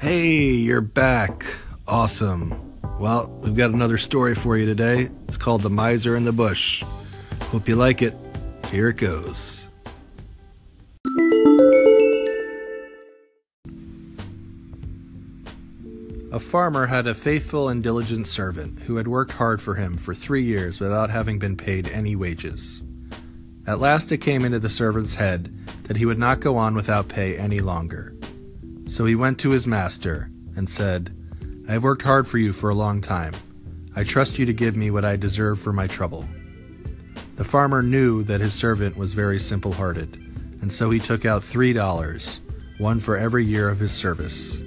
Hey, you're back. Awesome. Well, we've got another story for you today. It's called The Miser in the Bush. Hope you like it. Here it goes. A farmer had a faithful and diligent servant who had worked hard for him for three years without having been paid any wages. At last it came into the servant's head that he would not go on without pay any longer. So he went to his master and said, I have worked hard for you for a long time. I trust you to give me what I deserve for my trouble. The farmer knew that his servant was very simple hearted, and so he took out three dollars, one for every year of his service.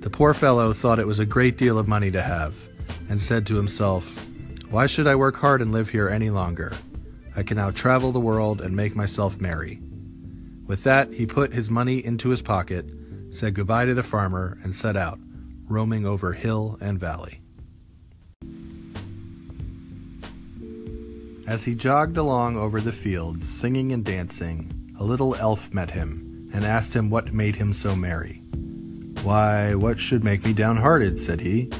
The poor fellow thought it was a great deal of money to have, and said to himself, Why should I work hard and live here any longer? I can now travel the world and make myself merry. With that, he put his money into his pocket, said goodbye to the farmer, and set out, roaming over hill and valley. As he jogged along over the fields, singing and dancing, a little elf met him and asked him what made him so merry. Why, what should make me downhearted? said he.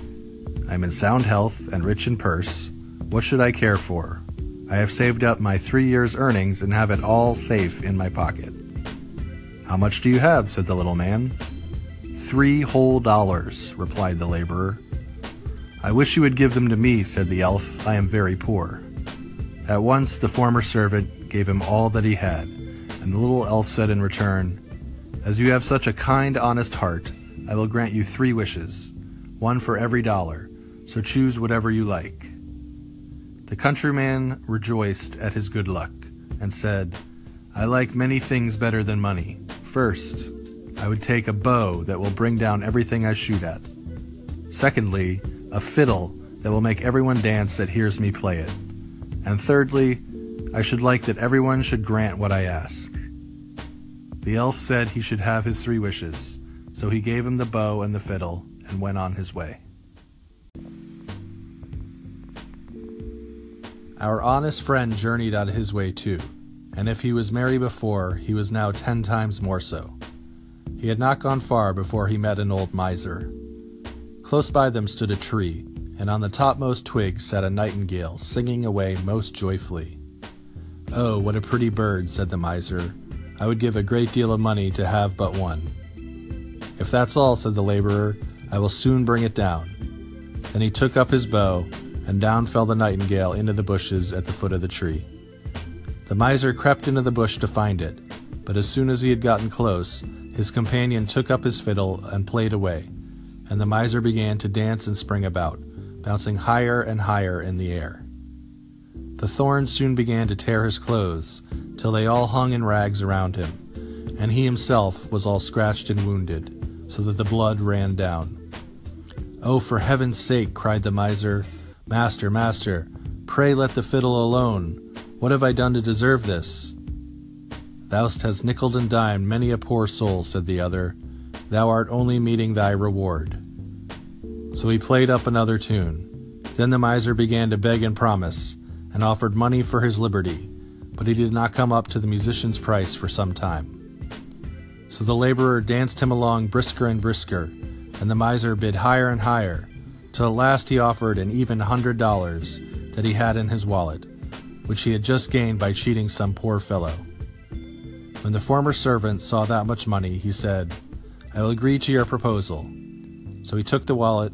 I am in sound health and rich in purse. What should I care for? I have saved up my three years' earnings and have it all safe in my pocket. How much do you have? said the little man. Three whole dollars, replied the laborer. I wish you would give them to me, said the elf. I am very poor. At once the former servant gave him all that he had, and the little elf said in return, As you have such a kind, honest heart, I will grant you three wishes, one for every dollar, so choose whatever you like. The countryman rejoiced at his good luck, and said, I like many things better than money. First, I would take a bow that will bring down everything I shoot at. Secondly, a fiddle that will make everyone dance that hears me play it. And thirdly, I should like that everyone should grant what I ask. The elf said he should have his three wishes, so he gave him the bow and the fiddle and went on his way. Our honest friend journeyed on his way too, and if he was merry before, he was now ten times more so. He had not gone far before he met an old miser. Close by them stood a tree, and on the topmost twig sat a nightingale, singing away most joyfully. Oh, what a pretty bird, said the miser. I would give a great deal of money to have but one. If that's all, said the laborer, I will soon bring it down. Then he took up his bow, and down fell the nightingale into the bushes at the foot of the tree. The miser crept into the bush to find it, but as soon as he had gotten close, his companion took up his fiddle and played away, and the miser began to dance and spring about, bouncing higher and higher in the air. The thorns soon began to tear his clothes, till they all hung in rags around him, and he himself was all scratched and wounded, so that the blood ran down. Oh, for heaven's sake, cried the miser, Master, master, pray let the fiddle alone. What have I done to deserve this? Thou hast nickeled and dimed many a poor soul, said the other. Thou art only meeting thy reward. So he played up another tune. Then the miser began to beg and promise, and offered money for his liberty, but he did not come up to the musician's price for some time. So the laborer danced him along brisker and brisker, and the miser bid higher and higher, till at last he offered an even hundred dollars that he had in his wallet, which he had just gained by cheating some poor fellow. When the former servant saw that much money, he said, I will agree to your proposal. So he took the wallet,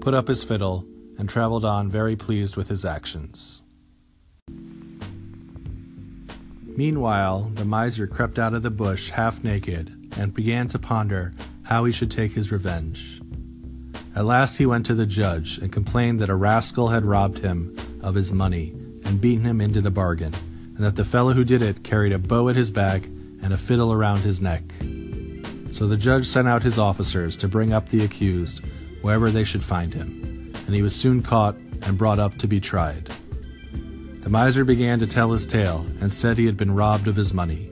put up his fiddle, and traveled on very pleased with his actions. Meanwhile, the miser crept out of the bush half naked and began to ponder how he should take his revenge. At last he went to the judge and complained that a rascal had robbed him of his money and beaten him into the bargain, and that the fellow who did it carried a bow at his back and a fiddle around his neck. So the judge sent out his officers to bring up the accused wherever they should find him, and he was soon caught and brought up to be tried. The miser began to tell his tale and said he had been robbed of his money.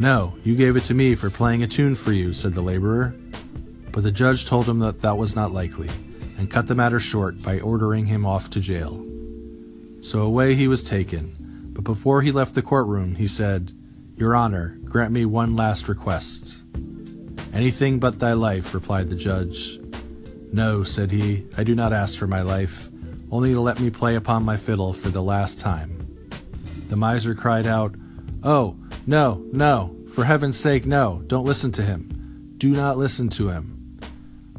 No, you gave it to me for playing a tune for you, said the laborer. But the judge told him that that was not likely, and cut the matter short by ordering him off to jail. So away he was taken, but before he left the courtroom, he said, your Honor, grant me one last request. Anything but thy life, replied the judge. No, said he, I do not ask for my life, only to let me play upon my fiddle for the last time. The miser cried out, Oh, no, no, for heaven's sake, no, don't listen to him. Do not listen to him.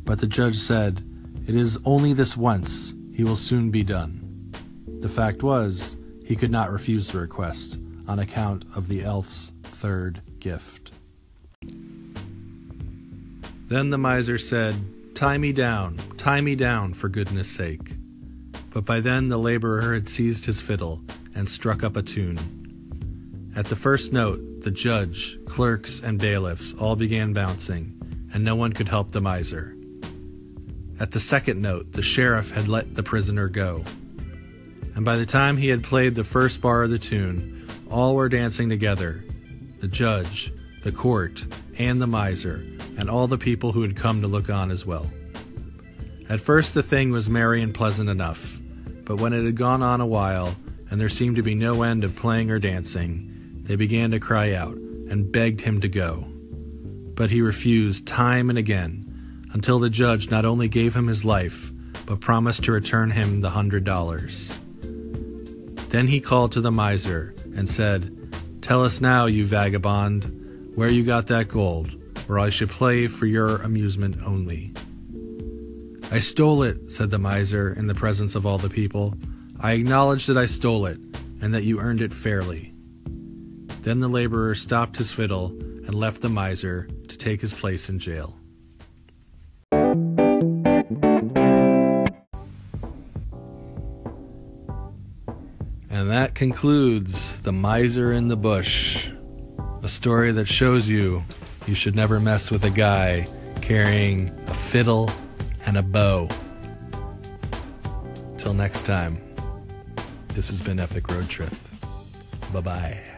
But the judge said, It is only this once, he will soon be done. The fact was, he could not refuse the request on account of the elf's third gift. Then the miser said, Tie me down, tie me down, for goodness sake. But by then the laborer had seized his fiddle and struck up a tune. At the first note, the judge, clerks, and bailiffs all began bouncing, and no one could help the miser. At the second note, the sheriff had let the prisoner go. And by the time he had played the first bar of the tune, all were dancing together the judge, the court, and the miser, and all the people who had come to look on as well. At first the thing was merry and pleasant enough, but when it had gone on a while, and there seemed to be no end of playing or dancing, they began to cry out and begged him to go. But he refused time and again, until the judge not only gave him his life, but promised to return him the hundred dollars. Then he called to the miser and said, Tell us now, you vagabond, where you got that gold or I should play for your amusement only. I stole it, said the miser in the presence of all the people. I acknowledge that I stole it, and that you earned it fairly. Then the laborer stopped his fiddle and left the miser to take his place in jail. That concludes The Miser in the Bush, a story that shows you you should never mess with a guy carrying a fiddle and a bow. Till next time, this has been Epic Road Trip. Bye bye.